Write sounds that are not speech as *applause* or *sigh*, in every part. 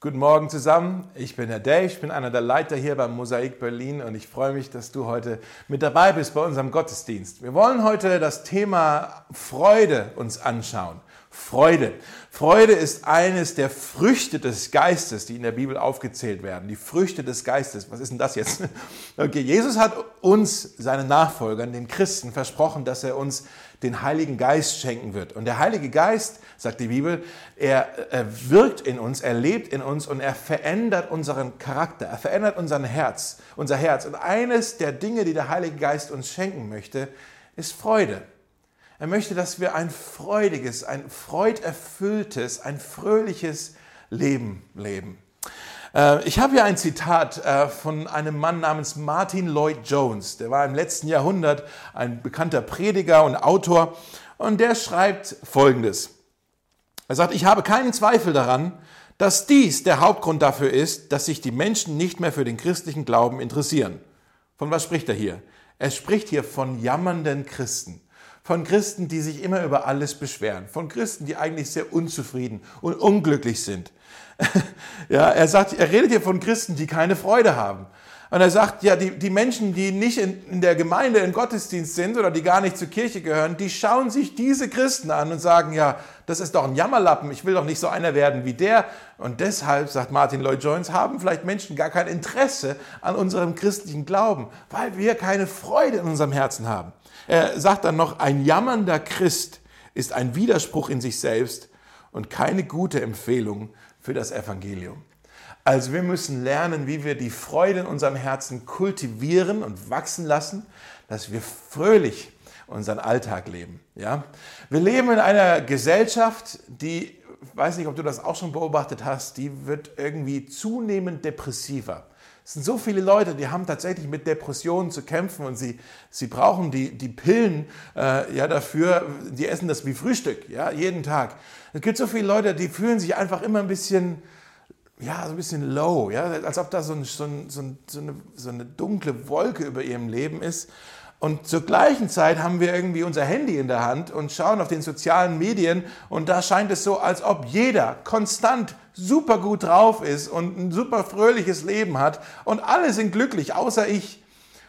Guten Morgen zusammen, ich bin der Dave, ich bin einer der Leiter hier beim Mosaik Berlin und ich freue mich, dass du heute mit dabei bist bei unserem Gottesdienst. Wir wollen heute das Thema Freude uns anschauen. Freude. Freude ist eines der Früchte des Geistes, die in der Bibel aufgezählt werden. Die Früchte des Geistes. Was ist denn das jetzt? *laughs* Okay, Jesus hat uns, seinen Nachfolgern, den Christen, versprochen, dass er uns den Heiligen Geist schenken wird. Und der Heilige Geist, sagt die Bibel, er, er wirkt in uns, er lebt in uns und er verändert unseren Charakter, er verändert unser Herz, unser Herz. Und eines der Dinge, die der Heilige Geist uns schenken möchte, ist Freude. Er möchte, dass wir ein freudiges, ein freuderfülltes, ein fröhliches Leben leben. Äh, ich habe hier ein Zitat äh, von einem Mann namens Martin Lloyd Jones. Der war im letzten Jahrhundert ein bekannter Prediger und Autor. Und der schreibt Folgendes. Er sagt, ich habe keinen Zweifel daran, dass dies der Hauptgrund dafür ist, dass sich die Menschen nicht mehr für den christlichen Glauben interessieren. Von was spricht er hier? Er spricht hier von jammernden Christen von Christen, die sich immer über alles beschweren, von Christen, die eigentlich sehr unzufrieden und unglücklich sind. *laughs* ja, er sagt, er redet hier von Christen, die keine Freude haben. Und er sagt, ja, die, die Menschen, die nicht in, in der Gemeinde im Gottesdienst sind oder die gar nicht zur Kirche gehören, die schauen sich diese Christen an und sagen, ja, das ist doch ein Jammerlappen, ich will doch nicht so einer werden wie der. Und deshalb, sagt Martin Lloyd Jones, haben vielleicht Menschen gar kein Interesse an unserem christlichen Glauben, weil wir keine Freude in unserem Herzen haben. Er sagt dann noch, ein jammernder Christ ist ein Widerspruch in sich selbst und keine gute Empfehlung für das Evangelium. Also wir müssen lernen, wie wir die Freude in unserem Herzen kultivieren und wachsen lassen, dass wir fröhlich unseren Alltag leben. Ja? Wir leben in einer Gesellschaft, die, weiß nicht, ob du das auch schon beobachtet hast, die wird irgendwie zunehmend depressiver. Es sind so viele Leute, die haben tatsächlich mit Depressionen zu kämpfen und sie, sie brauchen die, die Pillen äh, ja, dafür, die essen das wie Frühstück, ja, jeden Tag. Es gibt so viele Leute, die fühlen sich einfach immer ein bisschen, ja, so ein bisschen low, ja, als ob da so, ein, so, ein, so, eine, so eine dunkle Wolke über ihrem Leben ist. Und zur gleichen Zeit haben wir irgendwie unser Handy in der Hand und schauen auf den sozialen Medien und da scheint es so, als ob jeder konstant super gut drauf ist und ein super fröhliches Leben hat und alle sind glücklich, außer ich.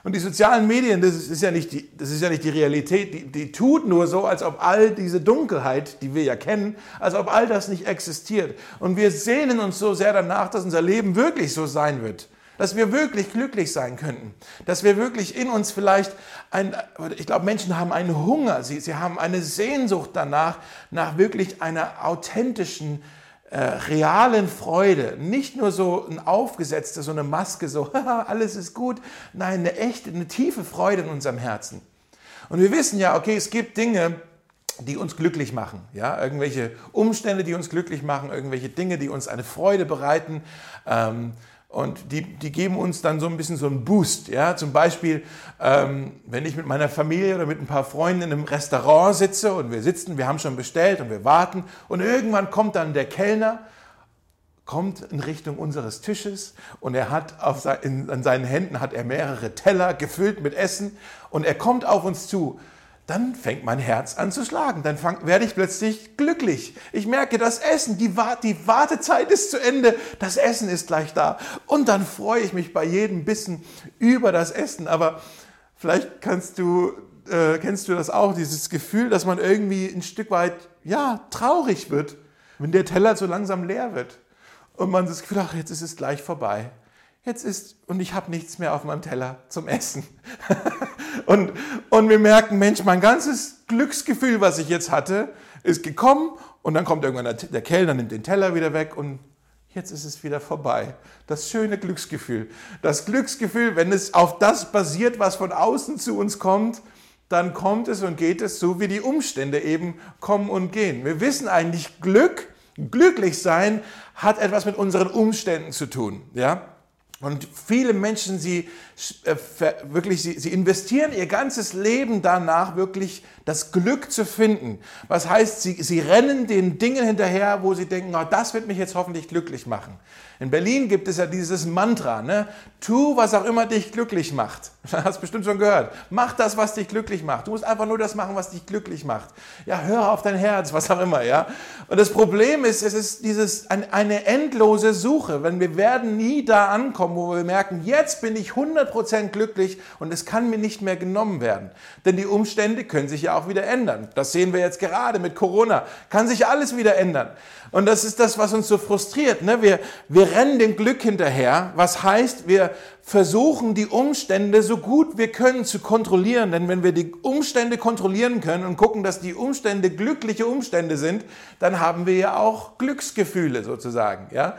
Und die sozialen Medien, das ist ja nicht die, das ist ja nicht die Realität, die, die tut nur so, als ob all diese Dunkelheit, die wir ja kennen, als ob all das nicht existiert. Und wir sehnen uns so sehr danach, dass unser Leben wirklich so sein wird. Dass wir wirklich glücklich sein könnten, dass wir wirklich in uns vielleicht ein, ich glaube, Menschen haben einen Hunger, sie, sie haben eine Sehnsucht danach, nach wirklich einer authentischen, äh, realen Freude, nicht nur so ein aufgesetzte, so eine Maske, so *laughs* alles ist gut, nein, eine echte, eine tiefe Freude in unserem Herzen. Und wir wissen ja, okay, es gibt Dinge, die uns glücklich machen, ja, irgendwelche Umstände, die uns glücklich machen, irgendwelche Dinge, die uns eine Freude bereiten. Ähm, und die, die geben uns dann so ein bisschen so einen Boost. Ja? Zum Beispiel, ähm, wenn ich mit meiner Familie oder mit ein paar Freunden in einem Restaurant sitze und wir sitzen, wir haben schon bestellt und wir warten und irgendwann kommt dann der Kellner, kommt in Richtung unseres Tisches und er hat auf sein, in, an seinen Händen hat er mehrere Teller gefüllt mit Essen und er kommt auf uns zu dann fängt mein Herz an zu schlagen. Dann fang, werde ich plötzlich glücklich. Ich merke, das Essen, die, die, Wartezeit ist zu Ende, das Essen ist gleich da. Und dann freue ich mich bei jedem Bissen über das Essen. Aber vielleicht kannst du, äh, kennst du das auch, dieses Gefühl, dass man irgendwie ein Stück weit, ja, traurig wird, wenn der Teller so langsam leer wird. Und man das Gefühl, ach, jetzt ist es gleich vorbei. Jetzt ist, und ich habe nichts mehr auf meinem Teller zum Essen. *laughs* Und, und wir merken, Mensch, mein ganzes Glücksgefühl, was ich jetzt hatte, ist gekommen und dann kommt irgendwann der, der Kellner, nimmt den Teller wieder weg und jetzt ist es wieder vorbei. Das schöne Glücksgefühl. Das Glücksgefühl, wenn es auf das basiert, was von außen zu uns kommt, dann kommt es und geht es so, wie die Umstände eben kommen und gehen. Wir wissen eigentlich, Glück, glücklich sein, hat etwas mit unseren Umständen zu tun. Ja? Und viele Menschen, sie äh, wirklich, sie, sie investieren ihr ganzes Leben danach, wirklich das Glück zu finden. Was heißt, sie, sie rennen den Dingen hinterher, wo sie denken, oh, das wird mich jetzt hoffentlich glücklich machen. In Berlin gibt es ja dieses Mantra, ne? tu, was auch immer dich glücklich macht. *laughs* Du hast bestimmt schon gehört. Mach das, was dich glücklich macht. Du musst einfach nur das machen, was dich glücklich macht. Ja, hör auf dein Herz, *laughs* was auch immer, ja. Und das Problem ist, es ist dieses, eine endlose Suche. Wenn wir werden nie da ankommen, wo wir merken, jetzt bin ich 100% glücklich und es kann mir nicht mehr genommen werden. Denn die Umstände können sich ja auch wieder ändern. Das sehen wir jetzt gerade mit Corona. Kann sich alles wieder ändern. Und das ist das, was uns so frustriert. Ne? Wir, wir rennen dem Glück hinterher, was heißt, wir versuchen die Umstände so gut wir können zu kontrollieren. Denn wenn wir die Umstände kontrollieren können und gucken, dass die Umstände glückliche Umstände sind, dann haben wir ja auch Glücksgefühle sozusagen. Ja?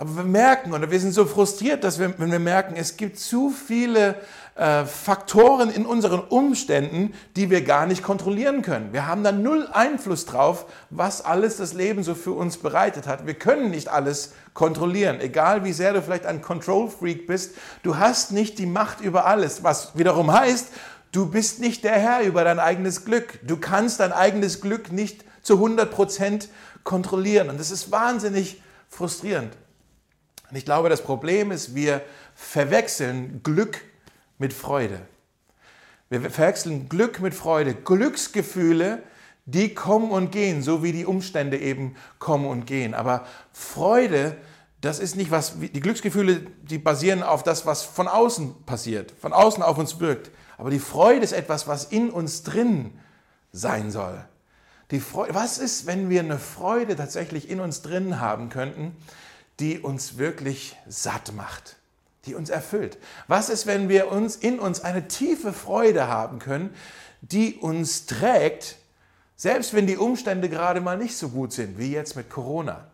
Aber wir merken, oder wir sind so frustriert, dass wir, wenn wir merken, es gibt zu viele äh, Faktoren in unseren Umständen, die wir gar nicht kontrollieren können. Wir haben da null Einfluss drauf, was alles das Leben so für uns bereitet hat. Wir können nicht alles kontrollieren, egal wie sehr du vielleicht ein Control Freak bist. Du hast nicht die Macht über alles, was wiederum heißt, du bist nicht der Herr über dein eigenes Glück. Du kannst dein eigenes Glück nicht zu 100 Prozent kontrollieren. Und das ist wahnsinnig frustrierend. Und ich glaube, das Problem ist, wir verwechseln Glück mit Freude. Wir verwechseln Glück mit Freude. Glücksgefühle, die kommen und gehen, so wie die Umstände eben kommen und gehen. Aber Freude, das ist nicht was, die Glücksgefühle, die basieren auf das, was von außen passiert, von außen auf uns wirkt. Aber die Freude ist etwas, was in uns drin sein soll. Die Freude, was ist, wenn wir eine Freude tatsächlich in uns drin haben könnten, die uns wirklich satt macht, die uns erfüllt? Was ist, wenn wir uns in uns eine tiefe Freude haben können, die uns trägt, selbst wenn die Umstände gerade mal nicht so gut sind, wie jetzt mit Corona?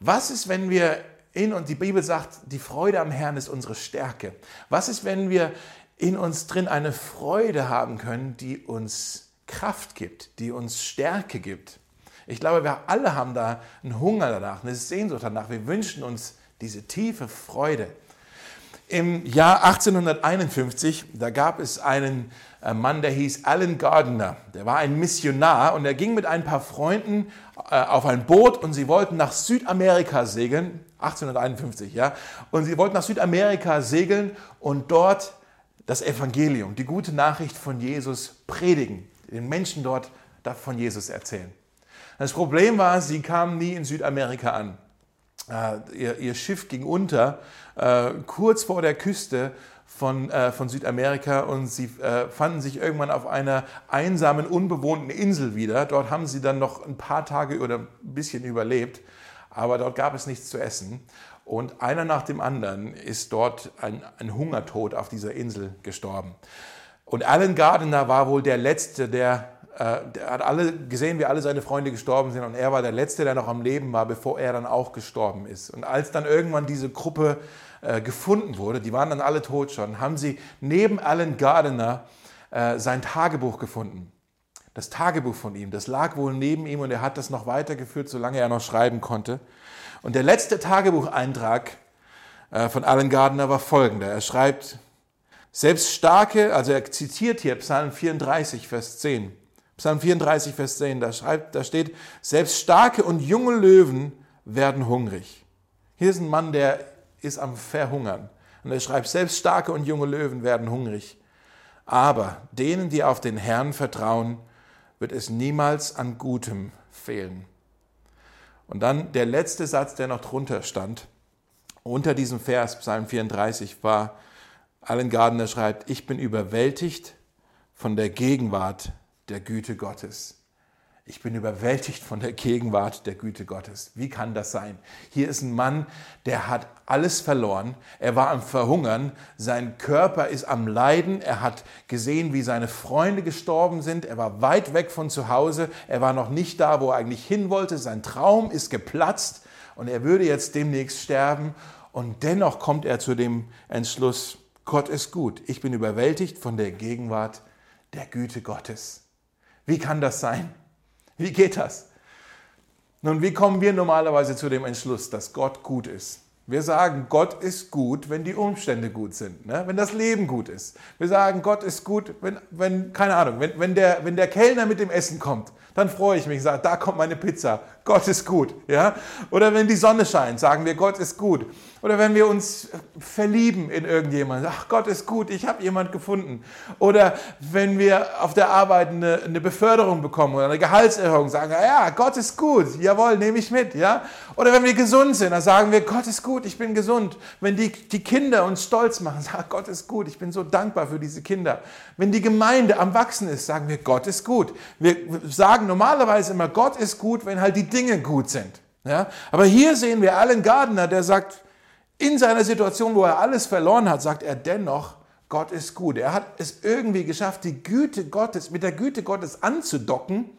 Was ist, wenn wir in uns, die Bibel sagt, die Freude am Herrn ist unsere Stärke. Was ist, wenn wir in uns drin eine Freude haben können, die uns Kraft gibt, die uns Stärke gibt? Ich glaube, wir alle haben da einen Hunger danach, eine Sehnsucht danach. Wir wünschen uns diese tiefe Freude. Im Jahr 1851, da gab es einen äh, Mann, der hieß Alan Gardner. Der war ein Missionar und er ging mit ein paar Freunden äh, auf ein Boot und sie wollten nach Südamerika segeln. 1851, ja. Und sie wollten nach Südamerika segeln und dort das Evangelium, die gute Nachricht von Jesus predigen, den Menschen dort von Jesus erzählen. Das Problem war, sie kamen nie in Südamerika an. Äh, ihr, ihr, Schiff ging unter, äh, kurz vor der Küste von, äh, von Südamerika und sie fanden sich irgendwann auf einer einsamen, unbewohnten Insel wieder. Dort haben sie dann noch ein paar Tage oder ein bisschen überlebt, aber dort gab es nichts zu essen. Und einer nach dem anderen ist dort ein, ein Hungertod auf dieser Insel gestorben. Und Alan Gardner war wohl der Letzte, der er hat alle gesehen, wie alle seine Freunde gestorben sind und er war der Letzte, der noch am Leben war, bevor er dann auch gestorben ist. Und als dann irgendwann diese Gruppe äh, gefunden wurde, die waren dann alle tot schon, haben sie neben Alan Gardiner äh, sein Tagebuch gefunden. Das Tagebuch von ihm, das lag wohl neben ihm und er hat das noch weitergeführt, solange er noch schreiben konnte. Und der letzte Tagebucheintrag äh, von Alan Gardiner war folgender. Er schreibt, selbst starke, also er zitiert hier Psalm 34, Vers 10. Psalm 34, Vers 10, da, schreibt, da steht, selbst starke und junge Löwen werden hungrig. Hier ist ein Mann, der ist am Verhungern. Und er schreibt, selbst starke und junge Löwen werden hungrig. Aber denen, die auf den Herrn vertrauen, wird es niemals an Gutem fehlen. Und dann der letzte Satz, der noch drunter stand, unter diesem Vers, Psalm 34, war, Allen Gardner schreibt, ich bin überwältigt von der Gegenwart der Güte Gottes. Ich bin überwältigt von der Gegenwart der Güte Gottes. Wie kann das sein? Hier ist ein Mann, der hat alles verloren. Er war am Verhungern. Sein Körper ist am Leiden. Er hat gesehen, wie seine Freunde gestorben sind. Er war weit weg von zu Hause. Er war noch nicht da, wo er eigentlich hin wollte. Sein Traum ist geplatzt und er würde jetzt demnächst sterben. Und dennoch kommt er zu dem Entschluss, Gott ist gut. Ich bin überwältigt von der Gegenwart der Güte Gottes. Wie kann das sein? Wie geht das? Nun, wie kommen wir normalerweise zu dem Entschluss, dass Gott gut ist? Wir sagen, Gott ist gut, wenn die Umstände gut sind, ne? wenn das Leben gut ist. Wir sagen, Gott ist gut, wenn, wenn keine Ahnung, wenn, wenn, der, wenn der Kellner mit dem Essen kommt, dann freue ich mich, sage, da kommt meine Pizza. Gott ist gut. Ja? Oder wenn die Sonne scheint, sagen wir, Gott ist gut. Oder wenn wir uns verlieben in irgendjemanden, ach, Gott ist gut, ich habe jemand gefunden. Oder wenn wir auf der Arbeit eine, eine, Beförderung bekommen oder eine Gehaltserhöhung, sagen wir, ja, Gott ist gut, jawohl, nehme ich mit. Ja? Oder wenn wir gesund sind, dann sagen wir, Gott ist gut, ich bin gesund. Wenn die, die Kinder uns stolz machen, *laughs* sagen, Gott ist gut, ich bin so dankbar für diese Kinder. Wenn die Gemeinde am Wachsen ist, sagen wir, Gott ist gut. Wir sagen normalerweise immer, Gott ist gut, wenn halt die Dinge gut sind. Ja? Aber hier sehen wir Alan Gardner, der sagt, in seiner Situation, wo er alles verloren hat, sagt er dennoch, Gott ist gut. Er hat es irgendwie geschafft, die Güte Gottes, mit der Güte Gottes anzudocken,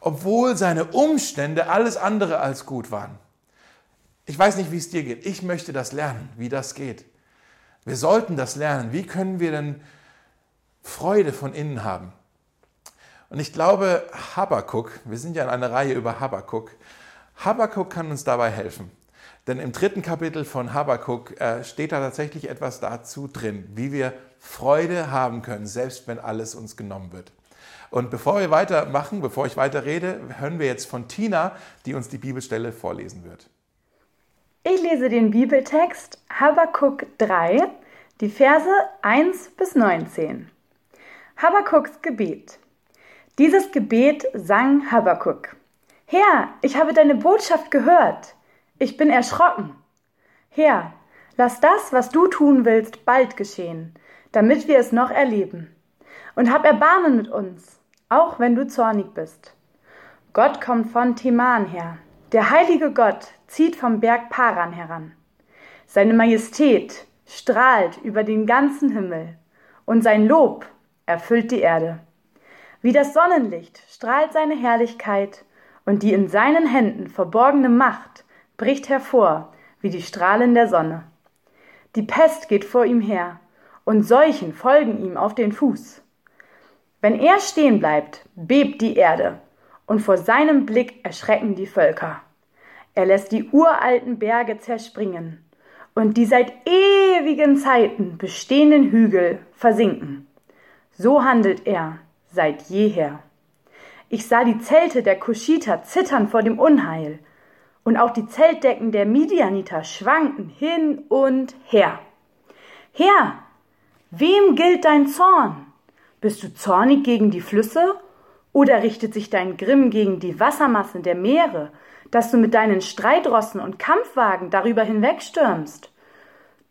obwohl seine Umstände alles andere als gut waren. Ich weiß nicht, wie es dir geht. Ich möchte das lernen, wie das geht. Wir sollten das lernen. Wie können wir denn Freude von innen haben? Und ich glaube, Habakkuk, wir sind ja in einer Reihe über Habakkuk, Habakkuk kann uns dabei helfen. Denn im dritten Kapitel von Habakkuk äh, steht da tatsächlich etwas dazu drin, wie wir Freude haben können, selbst wenn alles uns genommen wird. Und bevor wir weitermachen, bevor ich weiter rede, hören wir jetzt von Tina, die uns die Bibelstelle vorlesen wird. Ich lese den Bibeltext Habakkuk 3, die Verse 1 bis 19. Habakkuks Gebet. Dieses Gebet sang Habakuk. Herr, ich habe deine Botschaft gehört. Ich bin erschrocken. Herr, lass das, was du tun willst, bald geschehen, damit wir es noch erleben. Und hab Erbarmen mit uns, auch wenn du zornig bist. Gott kommt von Teman her. Der heilige Gott zieht vom Berg Paran heran. Seine Majestät strahlt über den ganzen Himmel und sein Lob erfüllt die Erde. Wie das Sonnenlicht strahlt seine Herrlichkeit, und die in seinen Händen verborgene Macht bricht hervor wie die Strahlen der Sonne. Die Pest geht vor ihm her, und Seuchen folgen ihm auf den Fuß. Wenn er stehen bleibt, bebt die Erde, und vor seinem Blick erschrecken die Völker. Er lässt die uralten Berge zerspringen und die seit ewigen Zeiten bestehenden Hügel versinken. So handelt er, seit jeher. Ich sah die Zelte der Kuschiter zittern vor dem Unheil, und auch die Zeltdecken der Midianiter schwanken hin und her. Herr, wem gilt dein Zorn? Bist du zornig gegen die Flüsse? Oder richtet sich dein Grimm gegen die Wassermassen der Meere, dass du mit deinen Streitrossen und Kampfwagen darüber hinwegstürmst?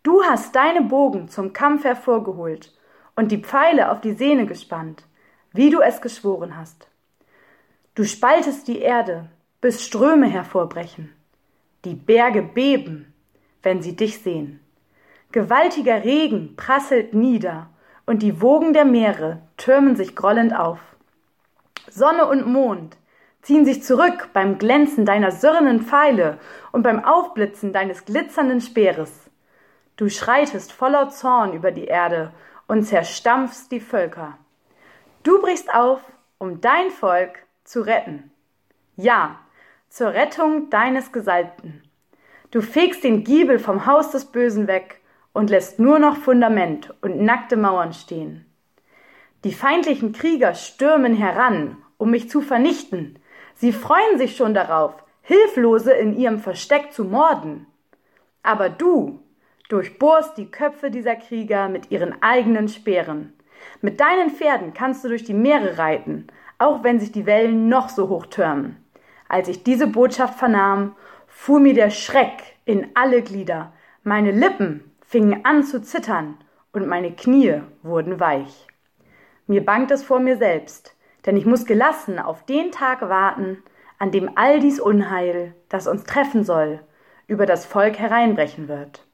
Du hast deine Bogen zum Kampf hervorgeholt und die Pfeile auf die Sehne gespannt wie du es geschworen hast. Du spaltest die Erde, bis Ströme hervorbrechen. Die Berge beben, wenn sie dich sehen. Gewaltiger Regen prasselt nieder, und die Wogen der Meere türmen sich grollend auf. Sonne und Mond ziehen sich zurück beim Glänzen deiner sirrenden Pfeile und beim Aufblitzen deines glitzernden Speeres. Du schreitest voller Zorn über die Erde und zerstampfst die Völker. Du brichst auf, um dein Volk zu retten. Ja, zur Rettung deines Gesalbten. Du fegst den Giebel vom Haus des Bösen weg und lässt nur noch Fundament und nackte Mauern stehen. Die feindlichen Krieger stürmen heran, um mich zu vernichten. Sie freuen sich schon darauf, Hilflose in ihrem Versteck zu morden. Aber du durchbohrst die Köpfe dieser Krieger mit ihren eigenen Speeren. Mit deinen Pferden kannst du durch die Meere reiten, auch wenn sich die Wellen noch so hoch türmen. Als ich diese Botschaft vernahm, fuhr mir der Schreck in alle Glieder, meine Lippen fingen an zu zittern und meine Knie wurden weich. Mir bangt es vor mir selbst, denn ich muss gelassen auf den Tag warten, an dem all dies Unheil, das uns treffen soll, über das Volk hereinbrechen wird.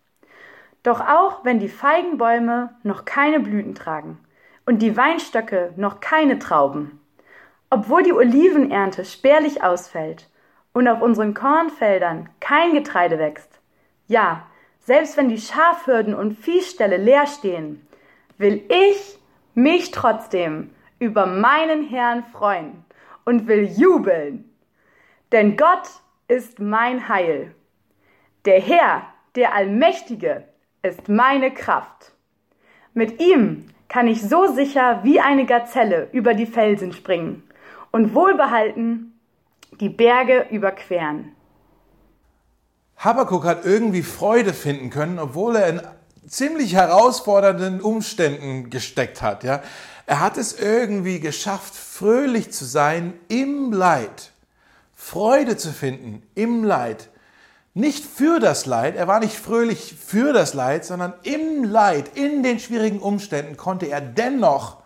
Doch auch wenn die Feigenbäume noch keine Blüten tragen und die Weinstöcke noch keine Trauben. Obwohl die Olivenernte spärlich ausfällt und auf unseren Kornfeldern kein Getreide wächst. Ja, selbst wenn die Schafhürden und Viehställe leer stehen, will ich mich trotzdem über meinen Herrn freuen und will jubeln. Denn Gott ist mein Heil. Der Herr der Allmächtige, ist meine Kraft. Mit ihm kann ich so sicher wie eine Gazelle über die Felsen springen und wohlbehalten die Berge überqueren. Habakkuk hat irgendwie Freude finden können, obwohl er in ziemlich herausfordernden Umständen gesteckt hat. Ja? Er hat es irgendwie geschafft, fröhlich zu sein im Leid, Freude zu finden im Leid. Nicht für das Leid, er war nicht fröhlich für das Leid, sondern im Leid, in den schwierigen Umständen konnte er dennoch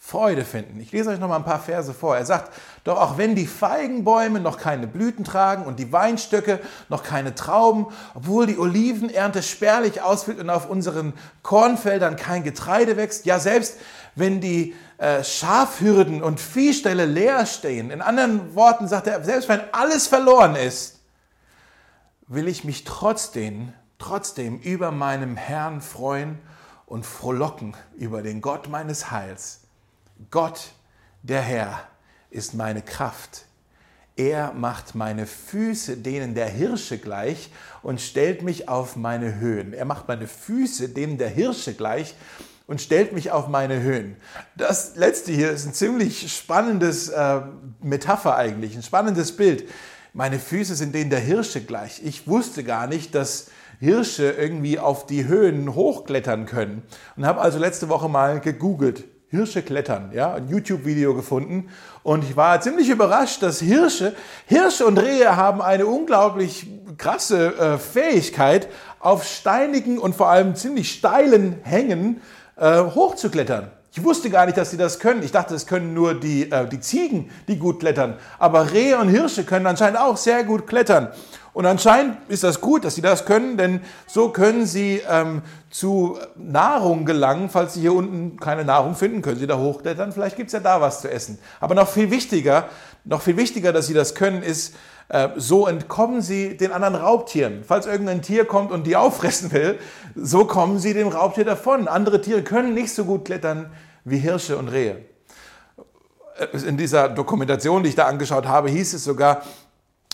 Freude finden. Ich lese euch noch mal ein paar Verse vor. Er sagt, doch auch wenn die Feigenbäume noch keine Blüten tragen und die Weinstöcke noch keine Trauben, obwohl die Olivenernte spärlich ausfällt und auf unseren Kornfeldern kein Getreide wächst, ja selbst wenn die äh, Schafhürden und Viehställe leer stehen, in anderen Worten sagt er, selbst wenn alles verloren ist, will ich mich trotzdem, trotzdem über meinem Herrn freuen und frohlocken über den Gott meines Heils Gott, der Herr, ist meine Kraft. Er macht meine Füße denen der Hirsche gleich und stellt mich auf meine Höhen. Er macht meine Füße denen der Hirsche gleich und stellt mich auf meine Höhen. Das letzte hier ist ein ziemlich spannendes äh, Metapher eigentlich, ein spannendes Bild. Meine Füße sind denen der Hirsche gleich. Ich wusste gar nicht, dass Hirsche irgendwie auf die Höhen hochklettern können und habe also letzte Woche mal gegoogelt. Hirsche klettern, ja, ein YouTube-Video gefunden und ich war ziemlich überrascht, dass Hirsche, Hirsche und Rehe haben eine unglaublich krasse äh, Fähigkeit, auf steinigen und vor allem ziemlich steilen Hängen äh, hochzuklettern. Ich wusste gar nicht, dass sie das können. Ich dachte, das können nur die, äh, die Ziegen, die gut klettern. Aber Rehe und Hirsche können anscheinend auch sehr gut klettern. Und anscheinend ist das gut, dass sie das können, denn so können sie ähm, zu Nahrung gelangen. Falls sie hier unten keine Nahrung finden, können sie da hochklettern. Vielleicht gibt es ja da was zu essen. Aber noch viel wichtiger, noch viel wichtiger, dass sie das können, ist, so entkommen sie den anderen Raubtieren. Falls irgendein Tier kommt und die *laughs* auffressen will, so kommen sie dem Raubtier davon. Andere Tiere können nicht so gut klettern wie Hirsche und Rehe. Äh, in dieser Dokumentation, die ich da angeschaut habe, hieß es sogar,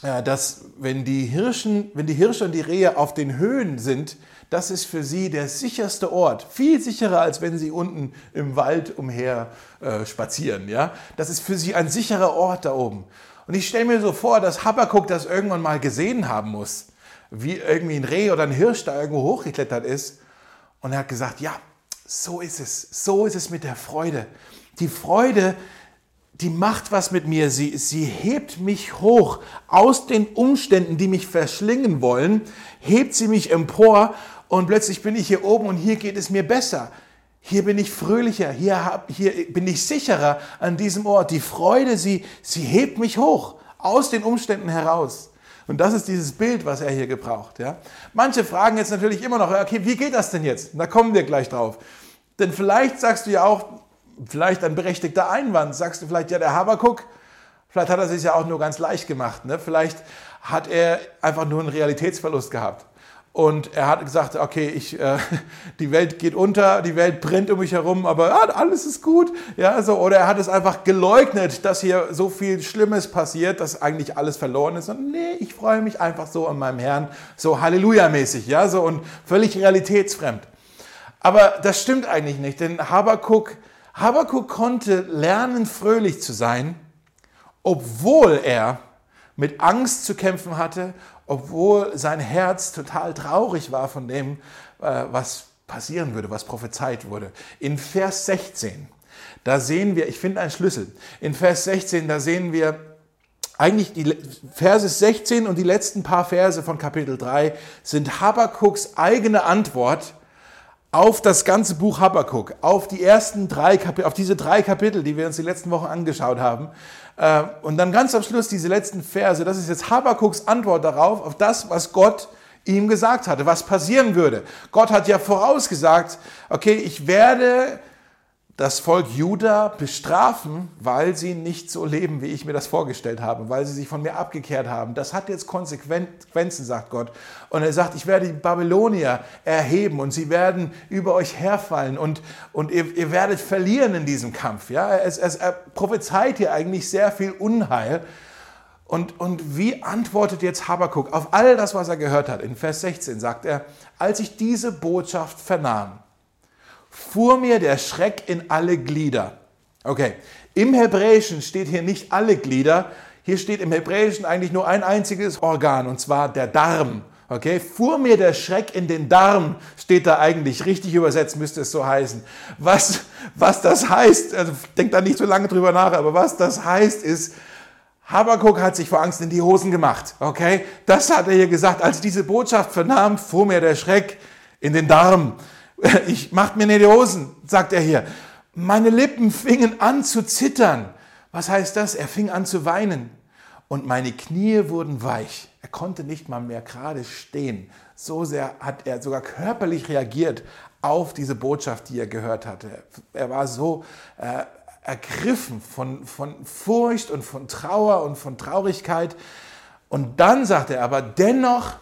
äh, dass wenn die, Hirschen, wenn die Hirsche und die Rehe auf den Höhen sind, das ist für sie der sicherste Ort. Viel sicherer, als wenn sie unten im Wald umher äh, spazieren. Ja? Das ist für sie ein sicherer Ort da oben. Und ich stelle mir so vor, dass Habakkuk das irgendwann mal gesehen haben muss, wie irgendwie ein Reh oder ein Hirsch da irgendwo hochgeklettert ist. Und er hat gesagt, ja, so ist es. So ist es mit der Freude. Die Freude die macht was mit mir. Sie, sie hebt mich hoch aus den Umständen, die mich verschlingen wollen, hebt sie mich empor und plötzlich bin ich hier oben und hier geht es mir besser. Hier bin ich fröhlicher, hier, hab, hier bin ich sicherer an diesem Ort. Die Freude, sie, sie hebt mich hoch aus den Umständen heraus. Und das ist dieses Bild, was er hier gebraucht. Ja? Manche fragen jetzt natürlich immer noch, okay, wie geht das denn jetzt? Da kommen wir gleich drauf. Denn vielleicht sagst du ja auch, vielleicht ein berechtigter Einwand. Sagst du vielleicht, ja, der Habakuk, vielleicht hat er sich ja auch nur ganz leicht gemacht. Ne? Vielleicht hat er einfach nur einen Realitätsverlust gehabt. Und er hat gesagt, okay, ich, äh, *laughs* die Welt geht unter, die Welt brennt um mich herum, aber ja, alles ist gut. Ja, so. Oder er hat es einfach geleugnet, dass hier so viel Schlimmes passiert, dass eigentlich alles verloren ist. Und nee, ich freue mich einfach so an meinem Herrn, so Halleluja-mäßig, ja, so und völlig realitätsfremd. Aber das stimmt eigentlich nicht, denn Habakuk Habakkuk konnte lernen, fröhlich zu sein, obwohl er mit Angst zu kämpfen hatte, obwohl sein Herz total traurig war von dem, äh, was passieren würde, was prophezeit wurde. In Vers 16, da sehen wir, ich finde einen Schlüssel, in Vers 16, da sehen wir eigentlich die Verse 16 und die letzten paar Verse von Kapitel 3 sind Habakkuks eigene Antwort auf das ganze Buch Habakkuk, auf die ersten drei Kapitel, auf diese drei Kapitel, die wir uns die letzten Wochen angeschaut haben. Äh, und dann ganz am Schluss diese letzten Verse, das ist jetzt Habakkuks Antwort darauf, auf das, was Gott ihm gesagt hatte, was passieren würde. Gott hat ja vorausgesagt, okay, ich werde das Volk Juda bestrafen, weil sie nicht so leben, wie ich mir das vorgestellt habe, weil sie sich von mir abgekehrt haben. Das hat jetzt Konsequenzen, sagt Gott. Und er sagt, ich werde die Babylonier erheben und sie werden über euch herfallen und, und ihr, ihr werdet verlieren in diesem Kampf. Ja? Es, es, er prophezeit hier eigentlich sehr viel Unheil. Und, und wie antwortet jetzt Habakuk auf all das, was er gehört hat? In Vers 16 sagt er, als ich diese Botschaft vernahm, fuhr mir der Schreck in alle Glieder. Okay, im Hebräischen steht hier nicht alle Glieder, hier steht im Hebräischen eigentlich nur ein einziges Organ, und zwar der Darm. Okay, fuhr mir der Schreck in den Darm, steht da eigentlich, richtig übersetzt müsste es so heißen. Was, was das heißt, also denkt da nicht so lange drüber nach, aber was das heißt ist, Habakuk hat sich vor Angst in die Hosen gemacht. Okay, das hat er hier gesagt. Als diese Botschaft vernahm, fuhr mir der Schreck in den Darm. *laughs* Ich mach mir in die Hosen, sagt er hier. Meine Lippen fingen an zu zittern. Was heißt das? Er fing an zu weinen und meine Knie wurden weich. Er konnte nicht mal mehr gerade stehen. So sehr hat er sogar körperlich reagiert auf diese Botschaft, die er gehört hatte. Er war so äh, ergriffen von, von Furcht und von Trauer und von Traurigkeit. Und dann sagt er aber, dennoch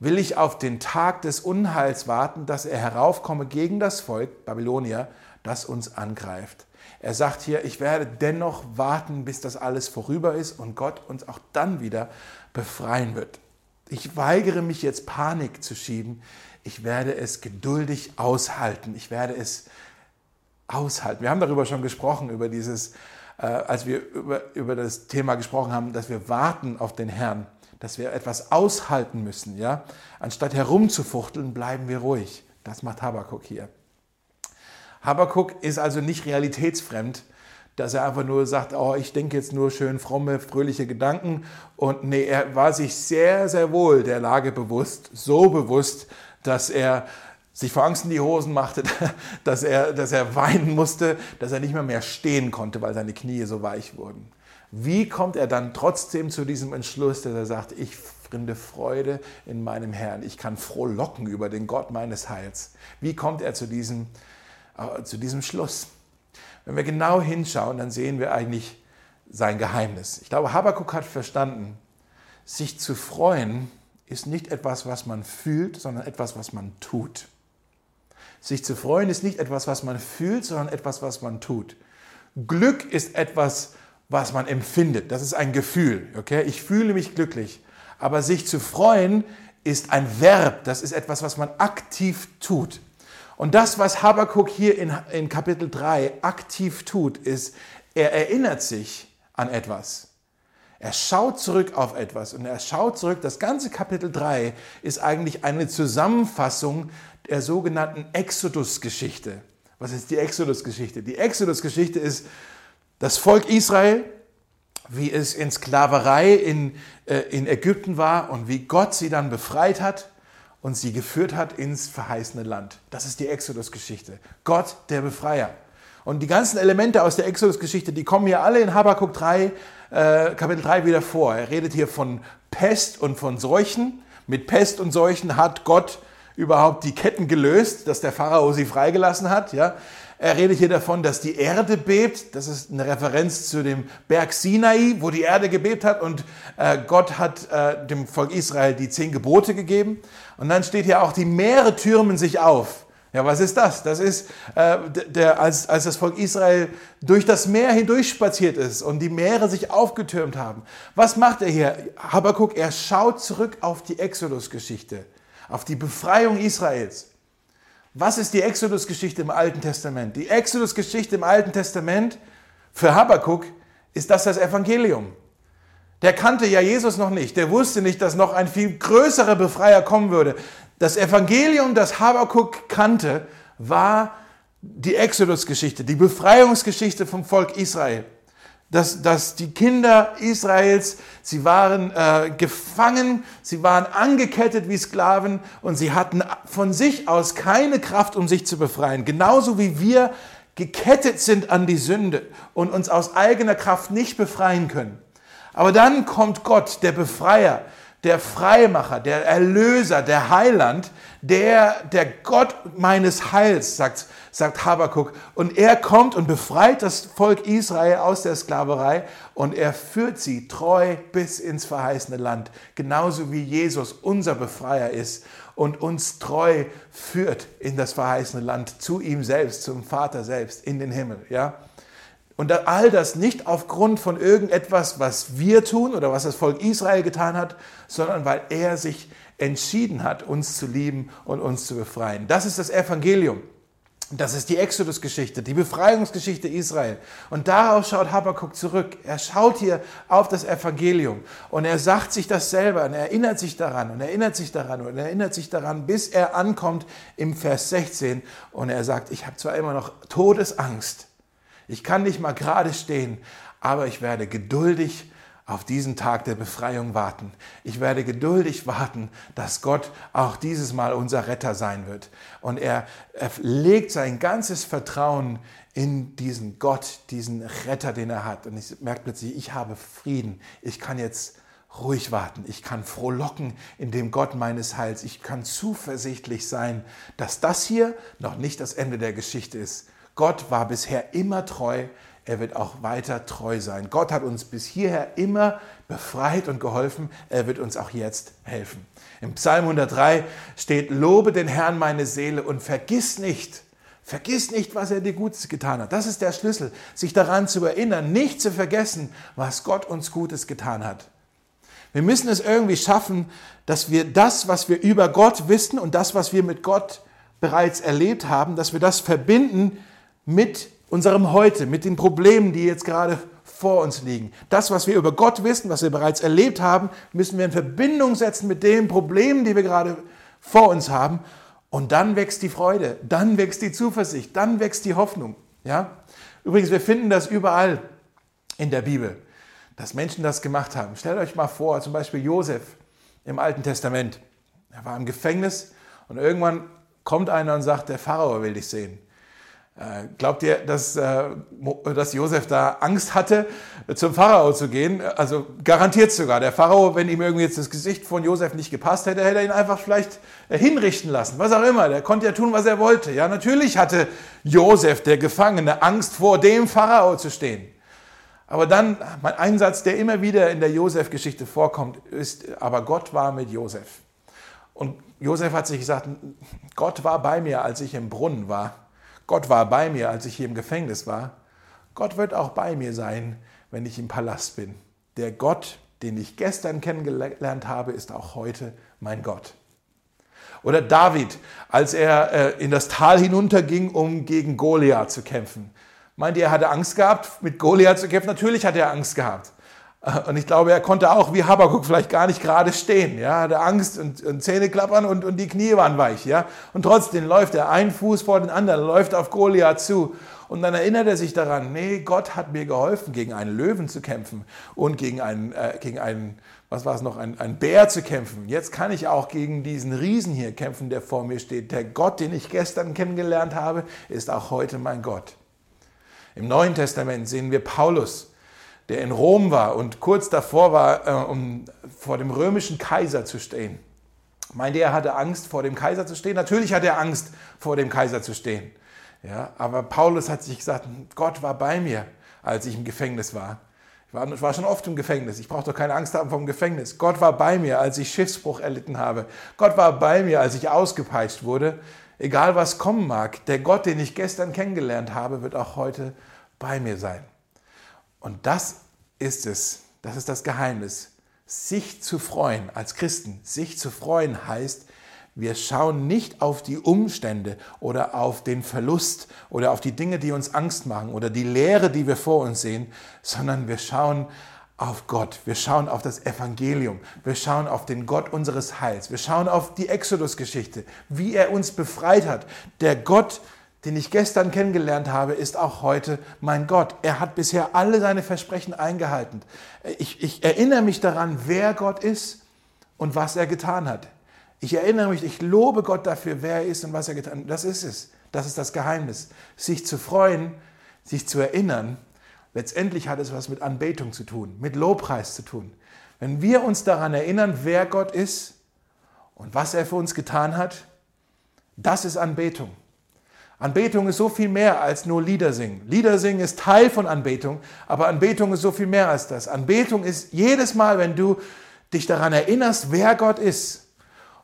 will ich auf den Tag des Unheils warten, dass er heraufkomme gegen das Volk Babylonier, das uns angreift. Er sagt hier, ich werde dennoch warten, bis das alles vorüber ist und Gott uns auch dann wieder befreien wird. Ich weigere mich jetzt Panik zu schieben. Ich werde es geduldig aushalten. Ich werde es aushalten. Wir haben darüber schon gesprochen, über dieses, äh, als wir über, über das Thema gesprochen haben, dass wir warten auf den Herrn, dass wir etwas aushalten müssen. Ja? Anstatt herumzufuchteln, bleiben wir ruhig. Das macht Habakuk hier. Habakuk ist also nicht realitätsfremd, dass er einfach nur sagt, oh, ich denke jetzt nur schön fromme, fröhliche Gedanken. Und nee, er war sich sehr, sehr wohl der Lage bewusst, so bewusst, dass er sich vor Angst in die Hosen machte, *laughs* dass er, dass er weinen musste, dass er nicht mehr mehr stehen konnte, weil seine Knie so weich wurden. Wie kommt er dann trotzdem zu diesem Entschluss, dass er sagt, ich finde Freude in meinem Herrn, ich kann frohlocken über den Gott meines Heils? Wie kommt er zu diesem? Äh, zu diesem Schluss. Wenn wir genau hinschauen, dann sehen wir eigentlich sein Geheimnis. Ich glaube, Habakkuk hat verstanden, sich zu freuen ist nicht etwas, was man fühlt, sondern etwas, was man tut. Sich zu freuen ist nicht etwas, was man fühlt, sondern etwas, was man tut. Glück ist etwas, was man empfindet. Das ist ein Gefühl. Okay? Ich fühle mich glücklich. Aber sich zu freuen ist ein Verb. Das ist etwas, was man aktiv tut. Und das, was Habakkuk hier in, in Kapitel 3 aktiv tut, ist, er erinnert sich an etwas. Er schaut zurück auf etwas und er schaut zurück. Das ganze Kapitel 3 ist eigentlich eine Zusammenfassung der sogenannten Exodus-Geschichte. Was ist die Exodus-Geschichte? Die Exodus-Geschichte ist das Volk Israel, wie es in Sklaverei in, äh, in Ägypten war und wie Gott sie dann befreit hat und sie geführt hat ins verheißene Land. Das ist die Exodus-Geschichte. Gott, der Befreier. Und die ganzen Elemente aus der Exodus-Geschichte, die kommen hier alle in Habakkuk 3, äh, Kapitel 3 wieder vor. Er redet hier von Pest und von Seuchen. Mit Pest und Seuchen hat Gott überhaupt die Ketten gelöst, dass der Pharao sie freigelassen hat. Ja? Er redet hier davon, dass die Erde bebt. Das ist eine Referenz zu dem Berg Sinai, wo die Erde gebebt hat und äh, Gott hat äh, dem Volk Israel die zehn Gebote gegeben. Und dann steht hier auch, die Meere türmen sich auf. Ja, was ist das? Das ist, äh, der, als, als das Volk Israel durch das Meer hindurch spaziert ist und die Meere sich aufgetürmt haben. Was macht er hier? Habakkuk, er schaut zurück auf die Exodus-Geschichte, auf die Befreiung Israels. Was ist die Exodus-Geschichte im Alten Testament? Die Exodus-Geschichte im Alten Testament für Habakkuk ist das das Evangelium. Der kannte ja Jesus noch nicht. Der wusste nicht, dass noch ein viel größerer Befreier kommen würde. Das Evangelium, das Habakkuk kannte, war die Exodus-Geschichte, die Befreiungsgeschichte vom Volk Israel dass, dass die Kinder Israels, sie waren äh, gefangen, sie waren angekettet wie Sklaven und sie hatten von sich aus keine Kraft, um sich zu befreien. Genauso wie wir gekettet sind an die Sünde und uns aus eigener Kraft nicht befreien können. Aber dann kommt Gott, der Befreier, der Freimacher, der Erlöser, der Heiland, der, der Gott meines Heils, sagt, sagt Habakuk. Und er kommt und befreit das Volk Israel aus der Sklaverei und er führt sie treu bis ins verheißene Land. Genauso wie Jesus unser Befreier ist und uns treu führt in das verheißene Land, zu ihm selbst, zum Vater selbst, in den Himmel. Ja? Und all das nicht aufgrund von irgendetwas, was wir tun oder was das Volk Israel getan hat, sondern weil er sich entschieden hat, uns zu lieben und uns zu befreien. Das ist das Evangelium. Das ist die Exodus-Geschichte, die Befreiungsgeschichte Israel. Und darauf schaut Habakkuk zurück. Er schaut hier auf das Evangelium und er sagt sich das selber und er erinnert sich daran und erinnert sich daran und erinnert sich daran, bis er ankommt im Vers 16 und er sagt, ich habe zwar immer noch Todesangst, ich kann nicht mal gerade stehen, aber ich werde geduldig auf diesen Tag der Befreiung warten. Ich werde geduldig warten, dass Gott auch dieses Mal unser Retter sein wird. Und er, er legt sein ganzes Vertrauen in diesen Gott, diesen Retter, den er hat. Und ich merke plötzlich, ich habe Frieden. Ich kann jetzt ruhig warten. Ich kann frohlocken in dem Gott meines Heils. Ich kann zuversichtlich sein, dass das hier noch nicht das Ende der Geschichte ist. Gott war bisher immer treu er wird auch weiter treu sein. Gott hat uns bis hierher immer befreit und geholfen. Er wird uns auch jetzt helfen. Im Psalm 103 steht, lobe den Herrn meine Seele und vergiss nicht, vergiss nicht, was er dir Gutes getan hat. Das ist der Schlüssel, sich daran zu erinnern, nicht zu vergessen, was Gott uns Gutes getan hat. Wir müssen es irgendwie schaffen, dass wir das, was wir über Gott wissen und das, was wir mit Gott bereits erlebt haben, dass wir das verbinden mit unserem Heute, mit den Problemen, die jetzt gerade vor uns liegen. Das, was wir über Gott wissen, was wir bereits erlebt haben, müssen wir in Verbindung setzen mit den Problemen, die wir gerade vor uns haben. Und dann wächst die Freude, dann wächst die Zuversicht, dann wächst die Hoffnung. Ja? Übrigens, wir finden das überall in der Bibel, dass Menschen das gemacht haben. Stellt euch mal vor, zum Beispiel Josef im Alten Testament. Er war im Gefängnis und irgendwann kommt einer und sagt, der Pharao will dich sehen. Äh, glaubt ihr, dass, äh, dass Josef da Angst hatte, zum Pharao zu gehen? Also garantiert sogar. Der Pharao, wenn ihm irgendwie jetzt das Gesicht von Josef nicht gepasst hätte, hätte er ihn einfach vielleicht äh, hinrichten lassen. Was auch immer. Der konnte ja tun, was er wollte. Ja, natürlich hatte Josef, der Gefangene, Angst vor dem Pharao zu stehen. Aber dann, ein Satz, der immer wieder in der Josef-Geschichte vorkommt, ist, aber Gott war mit Josef. Und Josef hat sich gesagt, Gott war bei mir, als ich im Brunnen war. Gott war bei mir, als ich hier im Gefängnis war. Gott wird auch bei mir sein, wenn ich im Palast bin. Der Gott, den ich gestern kennengelernt habe, ist auch heute mein Gott. Oder David, als er äh, in das Tal hinunterging, um gegen Goliath zu kämpfen. Meint ihr, er hatte Angst gehabt, mit Goliath zu kämpfen? Natürlich hat er Angst gehabt. Äh, und ich glaube, er konnte auch wie Habakuk vielleicht gar nicht gerade stehen. Ja, hatte Angst und, und Zähne klappern und, und die Knie waren weich. Ja, und trotzdem läuft er ein Fuß vor den anderen, läuft auf Goliath zu. Und dann erinnert er sich daran, nee, Gott hat mir geholfen, gegen einen Löwen zu kämpfen und gegen einen, äh, gegen einen was war es noch, einen, einen Bär zu kämpfen. Jetzt kann ich auch gegen diesen Riesen hier kämpfen, der vor mir steht. Der Gott, den ich gestern kennengelernt habe, ist auch heute mein Gott. Im Neuen Testament sehen wir Paulus, der in Rom war und kurz davor war, äh, um vor dem römischen Kaiser zu stehen. Meinte er hatte Angst vor dem Kaiser zu stehen? Natürlich hat er Angst vor dem Kaiser zu stehen. Ja, aber Paulus hat sich gesagt, Gott war bei mir, als ich im Gefängnis war. Ich war, ich war schon oft im Gefängnis. Ich brauche doch keine Angst haben vom Gefängnis. Gott war bei mir, als ich Schiffsbruch erlitten habe. Gott war bei mir, als ich ausgepeitscht wurde. Egal was kommen mag, der Gott, den ich gestern kennengelernt habe, wird auch heute bei mir sein. Und das ist es, das ist das Geheimnis. Sich zu freuen als Christen, sich zu freuen heißt, wir schauen nicht auf die Umstände oder auf den Verlust oder auf die Dinge, die uns Angst machen oder die Leere, die wir vor uns sehen, sondern wir schauen auf Gott, wir schauen auf das Evangelium, wir schauen auf den Gott unseres Heils, wir schauen auf die Exodus-Geschichte, wie er uns befreit hat. Der Gott, den ich gestern kennengelernt habe, ist auch heute mein Gott. Er hat bisher alle seine Versprechen eingehalten. Ich, ich, erinnere mich daran, wer Gott ist und was er getan hat. Ich erinnere mich, ich lobe Gott dafür, wer er ist und was er getan hat. Das ist es. Das ist das Geheimnis. Sich zu freuen, sich zu erinnern. Letztendlich hat es was mit Anbetung zu tun, mit Lobpreis zu tun. Wenn wir uns daran erinnern, wer Gott ist und was er für uns getan hat, das ist Anbetung. Anbetung ist so viel mehr als nur Lieder singen. Lieder singen ist Teil von Anbetung, aber Anbetung ist so viel mehr als das. Anbetung ist jedes Mal, wenn du dich daran erinnerst, wer Gott ist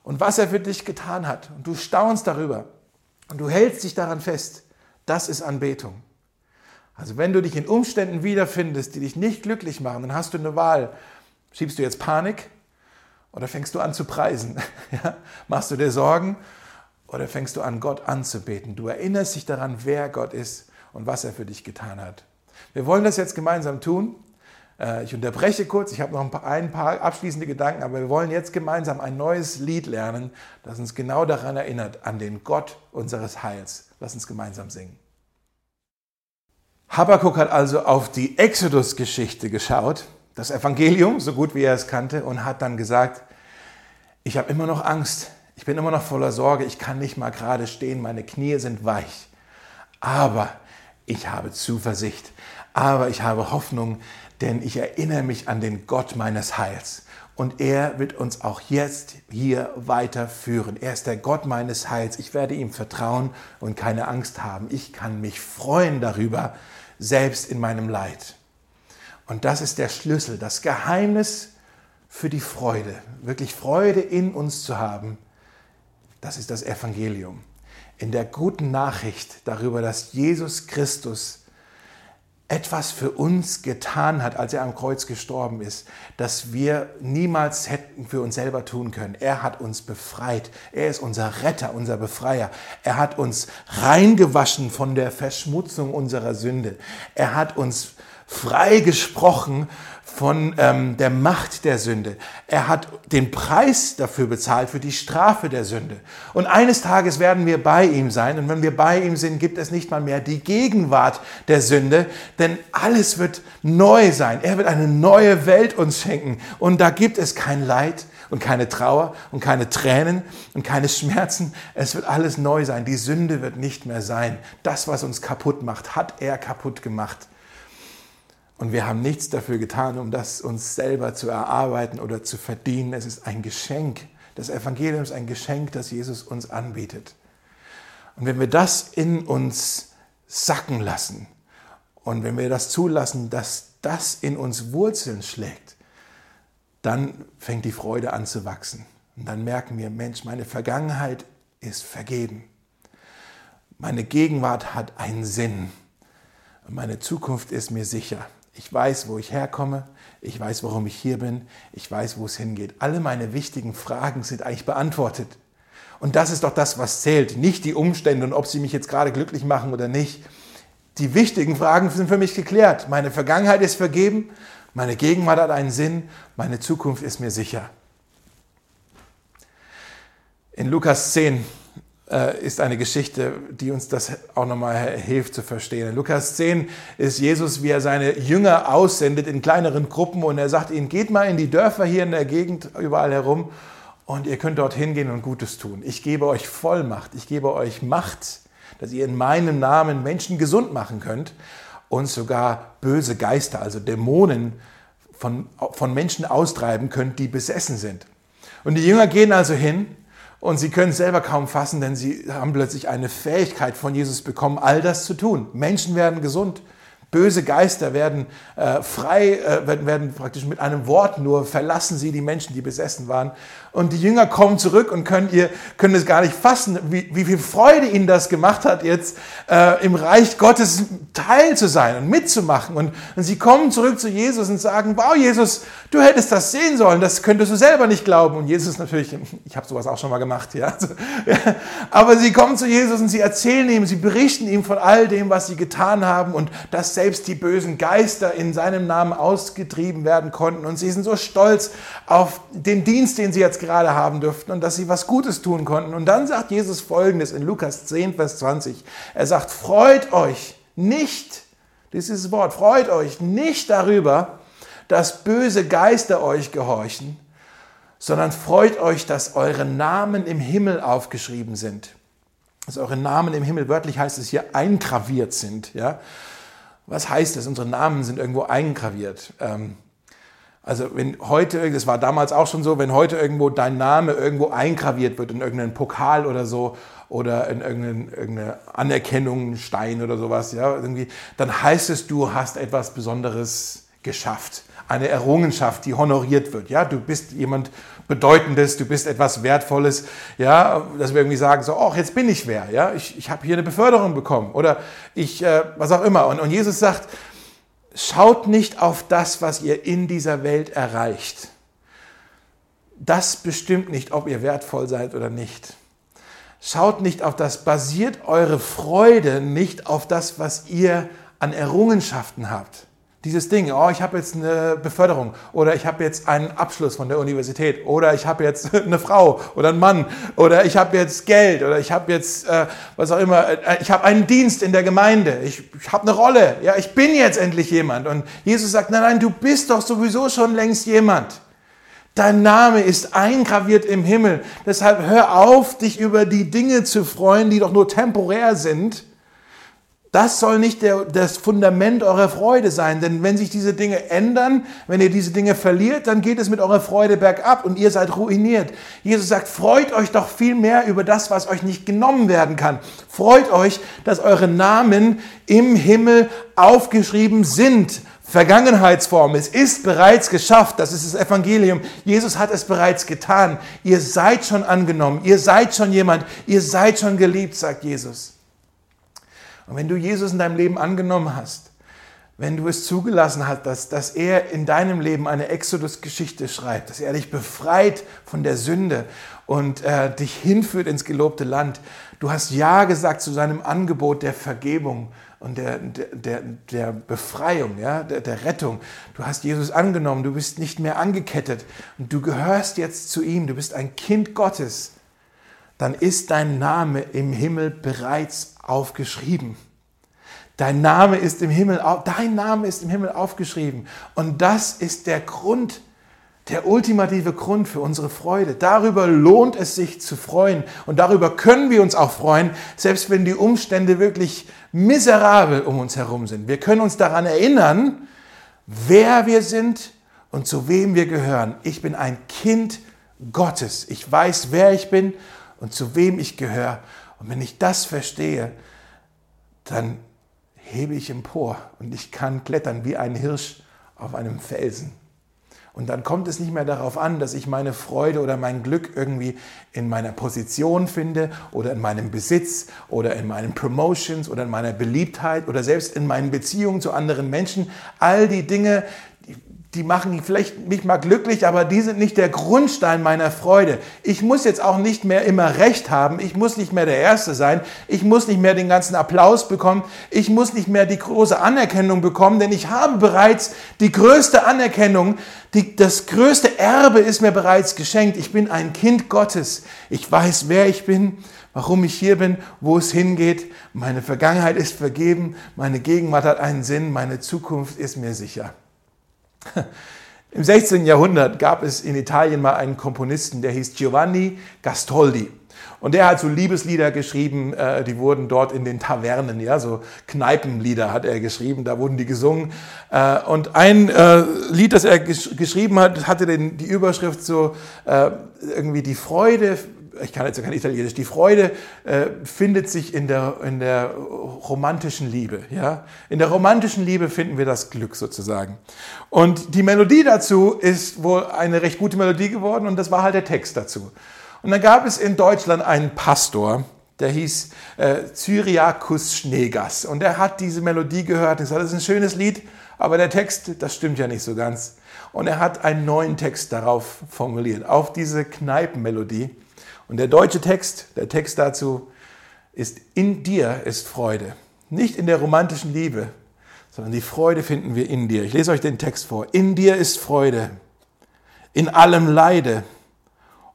und was er für dich getan hat und du staunst darüber und du hältst dich daran fest, das ist Anbetung. Also wenn du dich in Umständen wiederfindest, die dich nicht glücklich machen, dann hast du eine Wahl. Schiebst du jetzt Panik oder fängst du an zu preisen? *laughs* Ja? Machst du dir Sorgen oder fängst du an, Gott anzubeten? Du erinnerst dich daran, wer Gott ist und was er für dich getan hat. Wir wollen das jetzt gemeinsam tun. Äh, ich unterbreche kurz, ich habe noch ein paar, ein paar abschließende Gedanken, aber wir wollen jetzt gemeinsam ein neues Lied lernen, das uns genau daran erinnert, an den Gott unseres Heils. Lass uns gemeinsam singen. Habakkuk hat also auf die Exodus-Geschichte geschaut, das Evangelium, so gut wie er es kannte, und hat dann gesagt, ich habe immer noch Angst, ich bin immer noch voller Sorge, ich kann nicht mal gerade stehen, meine Knie sind weich. Aber ich habe Zuversicht, aber ich habe Hoffnung, denn ich erinnere mich an den Gott meines Heils. Und er wird uns auch jetzt hier weiterführen. Er ist der Gott meines Heils. Ich werde ihm vertrauen und keine Angst haben. Ich kann mich freuen darüber, selbst in meinem Leid. Und das ist der Schlüssel, das Geheimnis für die Freude, wirklich Freude in uns zu haben. Das ist das Evangelium. In der guten Nachricht darüber, dass Jesus Christus etwas für uns getan hat, als er am Kreuz gestorben ist, das wir niemals hätten für uns selber tun können. Er hat uns befreit. Er ist unser Retter, unser Befreier. Er hat uns reingewaschen von der Verschmutzung unserer Sünde. Er hat uns frei gesprochen von ähm, der Macht der Sünde. Er hat den Preis dafür bezahlt, für die Strafe der Sünde. Und eines Tages werden wir bei ihm sein. Und wenn wir bei ihm sind, gibt es nicht mal mehr die Gegenwart der Sünde, denn alles wird neu sein. Er wird eine neue Welt uns schenken. Und da gibt es kein Leid und keine Trauer und keine Tränen und keine Schmerzen. Es wird alles neu sein. Die Sünde wird nicht mehr sein. Das, was uns kaputt macht, hat er kaputt gemacht. Und wir haben nichts dafür getan, um das uns selber zu erarbeiten oder zu verdienen. Es ist ein Geschenk. Das Evangelium ist ein Geschenk, das Jesus uns anbietet. Und wenn wir das in uns sacken lassen und wenn wir das zulassen, dass das in uns Wurzeln schlägt, dann fängt die Freude an zu wachsen. Und dann merken wir, Mensch, meine Vergangenheit ist vergeben. Meine Gegenwart hat einen Sinn. Meine Zukunft ist mir sicher. Ich weiß, wo ich herkomme. Ich weiß, warum ich hier bin. Ich weiß, wo es hingeht. Alle meine wichtigen Fragen sind eigentlich beantwortet. Und das ist doch das, was zählt. Nicht die Umstände und ob sie mich jetzt gerade glücklich machen oder nicht. Die wichtigen Fragen sind für mich geklärt. Meine Vergangenheit ist vergeben. Meine Gegenwart hat einen Sinn. Meine Zukunft ist mir sicher. In Lukas 10 äh, ist eine Geschichte, die uns das auch nochmal hilft zu verstehen. In Lukas 10 ist Jesus, wie er seine Jünger aussendet in kleineren Gruppen und er sagt ihnen, geht mal in die Dörfer hier in der Gegend überall herum und ihr könnt dort hingehen und Gutes tun. Ich gebe euch Vollmacht, ich gebe euch Macht, dass ihr in meinem Namen Menschen gesund machen könnt und sogar böse Geister, also Dämonen von, von Menschen austreiben könnt, die besessen sind. Und die Jünger gehen also hin und sie können es selber kaum fassen, denn sie haben plötzlich eine Fähigkeit von Jesus bekommen, all das zu tun. Menschen werden gesund. Böse Geister werden äh, frei, äh, werden, werden praktisch mit einem Wort nur verlassen sie die Menschen, die besessen waren. Und die Jünger kommen zurück und können, ihr, können es gar nicht fassen, wie, wie viel Freude ihnen das gemacht hat, jetzt äh, im Reich Gottes Teil zu sein und mitzumachen. Und, und sie kommen zurück zu Jesus und sagen, wow, Jesus, du hättest das sehen sollen, das könntest du selber nicht glauben. Und Jesus natürlich, *laughs* ich habe sowas auch schon mal gemacht, ja. Also, ja. *laughs* Aber sie kommen zu Jesus und sie erzählen ihm, sie berichten ihm von all dem, was sie getan haben und dass selbst die bösen Geister in seinem Namen ausgetrieben werden konnten. Und sie sind so stolz auf den Dienst, den sie jetzt gerade haben dürften und dass sie was Gutes tun konnten. Und dann sagt Jesus Folgendes in Lukas 10, Vers 20. Er sagt, freut euch nicht, dieses Wort, freut euch nicht darüber, dass böse Geister euch gehorchen, sondern freut euch, dass eure Namen im Himmel aufgeschrieben sind. Dass eure Namen im Himmel, wörtlich heißt es hier, eingraviert sind. Ja? Was heißt das? Unsere Namen sind irgendwo eingraviert. Ähm, also wenn heute, das war damals auch schon so, wenn heute irgendwo dein Name irgendwo eingraviert wird in irgendeinen Pokal oder so oder in irgendeinen, irgendeine Anerkennung, Stein oder sowas, ja, irgendwie, dann heißt es, du hast etwas Besonderes geschafft. eine Errungenschaft, die honoriert wird. Ja, du bist jemand Bedeutendes, du bist etwas Wertvolles, ja, dass wir irgendwie sagen, so, ach, jetzt bin ich wer, ja, ich, ich habe hier eine Beförderung bekommen oder ich, äh, was auch immer. Und, und Jesus sagt, schaut nicht auf das, was ihr in dieser Welt erreicht. Das bestimmt nicht, ob ihr wertvoll seid oder nicht. Schaut nicht auf das, basiert eure Freude nicht auf das, was ihr an Errungenschaften habt. Dieses Ding, oh, ich habe jetzt eine Beförderung oder ich habe jetzt einen Abschluss von der Universität oder ich habe jetzt *laughs* eine Frau oder einen Mann oder ich habe jetzt Geld oder ich habe jetzt, äh, was auch immer, äh, ich habe einen Dienst in der Gemeinde, ich, ich habe eine Rolle, ja, ich bin jetzt endlich jemand. Und Jesus sagt, nein, nein, du bist doch sowieso schon längst jemand. Dein Name ist eingraviert im Himmel. Deshalb hör auf, dich über die Dinge zu freuen, die doch nur temporär sind. Das soll nicht der, das Fundament eurer Freude sein, denn wenn sich diese Dinge ändern, wenn ihr diese Dinge verliert, dann geht es mit eurer Freude bergab und ihr seid ruiniert. Jesus sagt, freut euch doch viel mehr über das, was euch nicht genommen werden kann. Freut euch, dass eure Namen im Himmel aufgeschrieben sind Vergangenheitsform. Es ist bereits geschafft. Das ist das Evangelium. Jesus hat es bereits getan. Ihr seid schon angenommen. Ihr seid schon jemand. Ihr seid schon geliebt, sagt Jesus. Und wenn du Jesus in deinem Leben angenommen hast, wenn du es zugelassen hast, dass, dass er in deinem Leben eine Exodus-Geschichte schreibt, dass er dich befreit von der Sünde und äh, dich hinführt ins gelobte Land, du hast Ja gesagt zu seinem Angebot der Vergebung und der, der, der Befreiung, ja, der, der Rettung. Du hast Jesus angenommen, du bist nicht mehr angekettet und du gehörst jetzt zu ihm, du bist ein Kind Gottes, dann ist dein Name im Himmel bereits aufgeschrieben. Dein Name ist im Himmel, dein Name ist im Himmel aufgeschrieben. Und das ist der Grund, der ultimative Grund für unsere Freude. Darüber lohnt es sich zu freuen und darüber können wir uns auch freuen, selbst wenn die Umstände wirklich miserabel um uns herum sind. Wir können uns daran erinnern, wer wir sind und zu wem wir gehören. Ich bin ein Kind Gottes. Ich weiß, wer ich bin und zu wem ich gehöre. Und wenn ich das verstehe, dann hebe ich empor und ich kann klettern wie ein Hirsch auf einem Felsen. Und dann kommt es nicht mehr darauf an, dass ich meine Freude oder mein Glück irgendwie in meiner Position finde oder in meinem Besitz oder in meinen Promotions oder in meiner Beliebtheit oder selbst in meinen Beziehungen zu anderen Menschen. All die Dinge, die machen vielleicht mich mal glücklich, aber die sind nicht der Grundstein meiner Freude. Ich muss jetzt auch nicht mehr immer Recht haben. Ich muss nicht mehr der Erste sein. Ich muss nicht mehr den ganzen Applaus bekommen. Ich muss nicht mehr die große Anerkennung bekommen, denn ich habe bereits die größte Anerkennung. Die, das größte Erbe ist mir bereits geschenkt. Ich bin ein Kind Gottes. Ich weiß, wer ich bin, warum ich hier bin, wo es hingeht. Meine Vergangenheit ist vergeben. Meine Gegenwart hat einen Sinn. Meine Zukunft ist mir sicher. Im 16. Jahrhundert gab es in Italien mal einen Komponisten, der hieß Giovanni Gastoldi. Und der hat so Liebeslieder geschrieben, äh, die wurden dort in den Tavernen, ja, so Kneipenlieder hat er geschrieben, da wurden die gesungen. Äh, und ein äh, Lied, das er geschrieben hat, hatte die Überschrift so irgendwie die Freude ich kann jetzt kein Italienisch, die Freude äh, findet sich in der, in der romantischen Liebe. Ja? In der romantischen Liebe finden wir das Glück sozusagen. Und die Melodie dazu ist wohl eine recht gute Melodie geworden und das war halt der Text dazu. Und dann gab es in Deutschland einen Pastor, der hieß äh, Cyriakus Schneegas und der hat diese Melodie gehört und gesagt, das ist ein schönes Lied, aber der Text, das stimmt ja nicht so ganz. Und er hat einen neuen Text darauf formuliert, auf diese Kneipenmelodie. Und der deutsche Text, der Text dazu ist, in dir ist Freude. Nicht in der romantischen Liebe, sondern die Freude finden wir in dir. Ich lese euch den Text vor. In dir ist Freude, in allem Leide,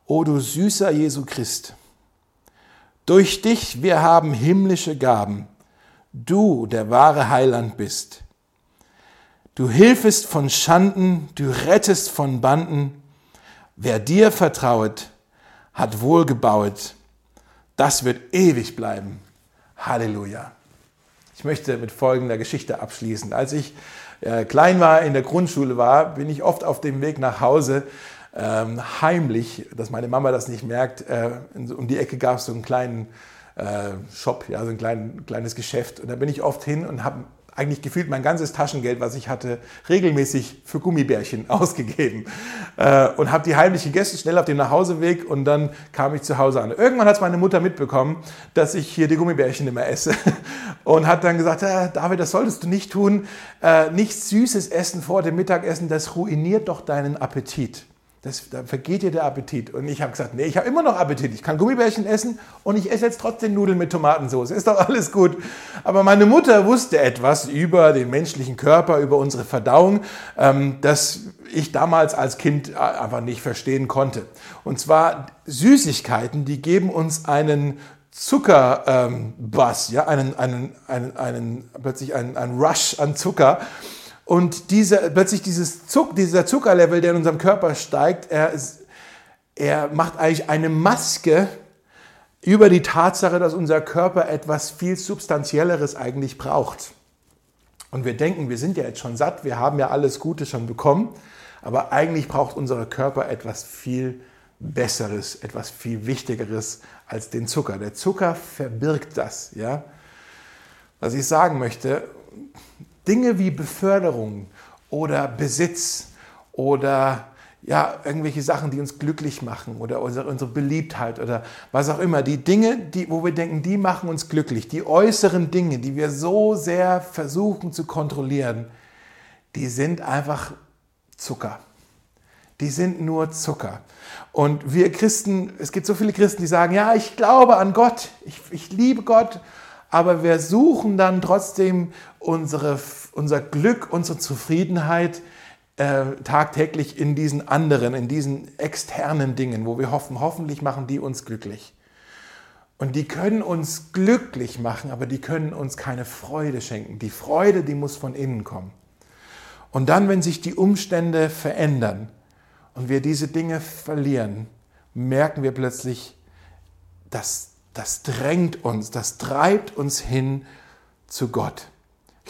o du süßer Jesu Christ. Durch dich wir haben himmlische Gaben, du der wahre Heiland bist. Du hilfest von Schanden, du rettest von Banden. Wer dir vertrauet, hat wohlgebaut. Das wird ewig bleiben. Halleluja. Ich möchte mit folgender Geschichte abschließen. Als ich äh, klein war, in der Grundschule war, bin ich oft auf dem Weg nach Hause ähm, heimlich, dass meine Mama das nicht merkt. Äh, um die Ecke gab es so einen kleinen äh, Shop, ja, so ein klein, kleines Geschäft. Und da bin ich oft hin und habe eigentlich gefühlt mein ganzes Taschengeld, was ich hatte, regelmäßig für Gummibärchen *laughs* ausgegeben äh, und habe die heimlich gegessen, schnell auf dem Nachhauseweg und dann kam ich zu Hause an. Irgendwann hat meine Mutter mitbekommen, dass ich hier die Gummibärchen immer esse *laughs* und hat dann gesagt, äh, David, das solltest du nicht tun, äh, nichts Süßes essen vor dem Mittagessen, das ruiniert doch deinen Appetit. Das, da vergeht dir der Appetit. Und ich habe gesagt, nee, ich habe immer noch Appetit. Ich kann Gummibärchen essen und ich esse jetzt trotzdem Nudeln mit Tomatensauce. Ist doch alles gut. Aber meine Mutter wusste etwas über den menschlichen Körper, über unsere Verdauung, ähm, das ich damals als Kind einfach nicht verstehen konnte. Und zwar Süßigkeiten, die geben uns einen Zuckerbass, ähm, ja, einen, einen, einen, einen, plötzlich einen, einen Rush an Zucker. Und diese, plötzlich dieses Zuck, dieser Zuckerlevel, der in unserem Körper steigt, er, ist, er macht eigentlich eine Maske über die Tatsache, dass unser Körper etwas viel Substanzielleres eigentlich braucht. Und wir denken, wir sind ja jetzt schon satt, wir haben ja alles Gute schon bekommen, aber eigentlich braucht unser Körper etwas viel Besseres, etwas viel Wichtigeres als den Zucker. Der Zucker verbirgt das. Ja? Was ich sagen möchte, Dinge wie Beförderung oder Besitz oder ja, irgendwelche Sachen, die uns glücklich machen oder unsere, Beliebtheit oder was auch immer. Die Dinge, die, wo wir denken, die machen uns glücklich, die äußeren Dinge, die wir so sehr versuchen zu kontrollieren, die sind einfach Zucker. Die sind nur Zucker. Und wir Christen, es gibt so viele Christen, die sagen, ja, ich glaube an Gott, ich, ich liebe Gott aber wir suchen dann trotzdem unsere, unser Glück, unsere Zufriedenheit äh, tagtäglich in diesen anderen, in diesen externen Dingen, wo wir hoffen, hoffentlich machen die uns glücklich. Und die können uns glücklich machen, aber die können uns keine Freude schenken. Die Freude, die muss von innen kommen. Und dann, wenn sich die Umstände verändern und wir diese Dinge verlieren, merken wir plötzlich, dass das drängt uns, das treibt uns hin zu Gott.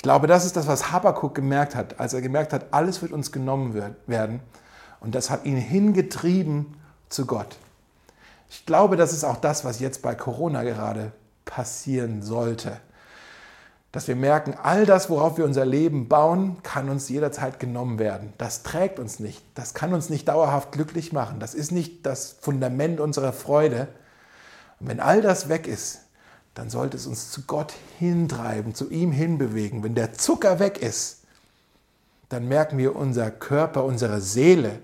Ich glaube, das ist das, was Habakkuk gemerkt hat, als er gemerkt hat, alles wird uns genommen werden. Und das hat ihn hingetrieben zu Gott. Ich glaube, das ist auch das, was jetzt bei Corona gerade passieren sollte. Dass wir merken, all das, worauf wir unser Leben bauen, kann uns jederzeit genommen werden. Das trägt uns nicht. Das kann uns nicht dauerhaft glücklich machen. Das ist nicht das Fundament unserer Freude. Und wenn all das weg ist, dann sollte es uns zu Gott hintreiben, zu ihm hinbewegen. Wenn der Zucker weg ist, dann merken wir, unser Körper, unsere Seele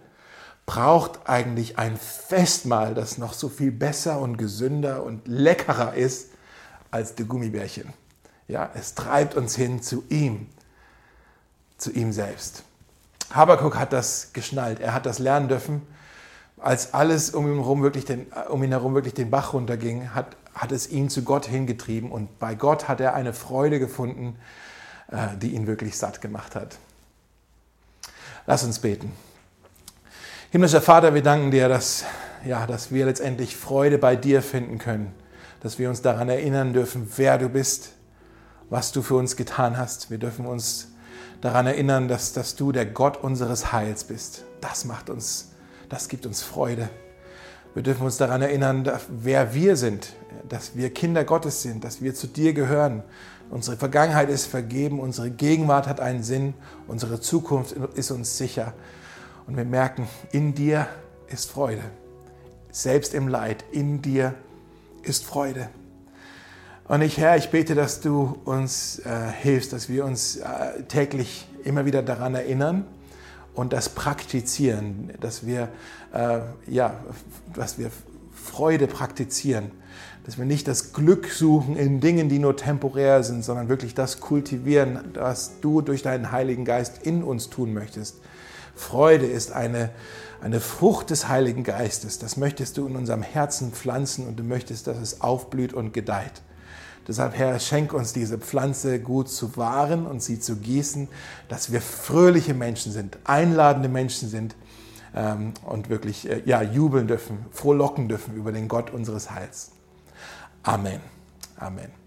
braucht eigentlich ein Festmahl, das noch so viel besser und gesünder und leckerer ist als die Gummibärchen. Ja, es treibt uns hin zu ihm, zu ihm selbst. Habakuk hat das geschnallt, er hat das lernen dürfen als alles um ihn herum wirklich den, um ihn herum wirklich den Bach runterging, hat, hat es ihn zu Gott hingetrieben und bei Gott hat er eine Freude gefunden, äh, die ihn wirklich satt gemacht hat. Lass uns beten. Himmlischer Vater, wir danken dir, dass, ja, dass wir letztendlich Freude bei dir finden können, dass wir uns daran erinnern dürfen, wer du bist, was du für uns getan hast. Wir dürfen uns daran erinnern, dass, dass du der Gott unseres Heils bist. Das macht uns das gibt uns Freude. Wir dürfen uns daran erinnern, wer wir sind, dass wir Kinder Gottes sind, dass wir zu dir gehören. Unsere Vergangenheit ist vergeben, unsere Gegenwart hat einen Sinn, unsere Zukunft ist uns sicher. Und wir merken, in dir ist Freude. Selbst im Leid, in dir ist Freude. Und ich, Herr, ich bete, dass du uns äh, hilfst, dass wir uns äh, täglich immer wieder daran erinnern, und das praktizieren, dass wir, äh, ja, dass wir Freude praktizieren, dass wir nicht das Glück suchen in Dingen, die nur temporär sind, sondern wirklich das kultivieren, was du durch deinen Heiligen Geist in uns tun möchtest. Freude ist eine, eine Frucht des Heiligen Geistes. Das möchtest du in unserem Herzen pflanzen und du möchtest, dass es aufblüht und gedeiht. Deshalb, Herr, schenk uns diese Pflanze gut zu wahren und sie zu gießen, dass wir fröhliche Menschen sind, einladende Menschen sind ähm, und wirklich äh, ja, jubeln dürfen, frohlocken dürfen über den Gott unseres Heils. Amen. Amen.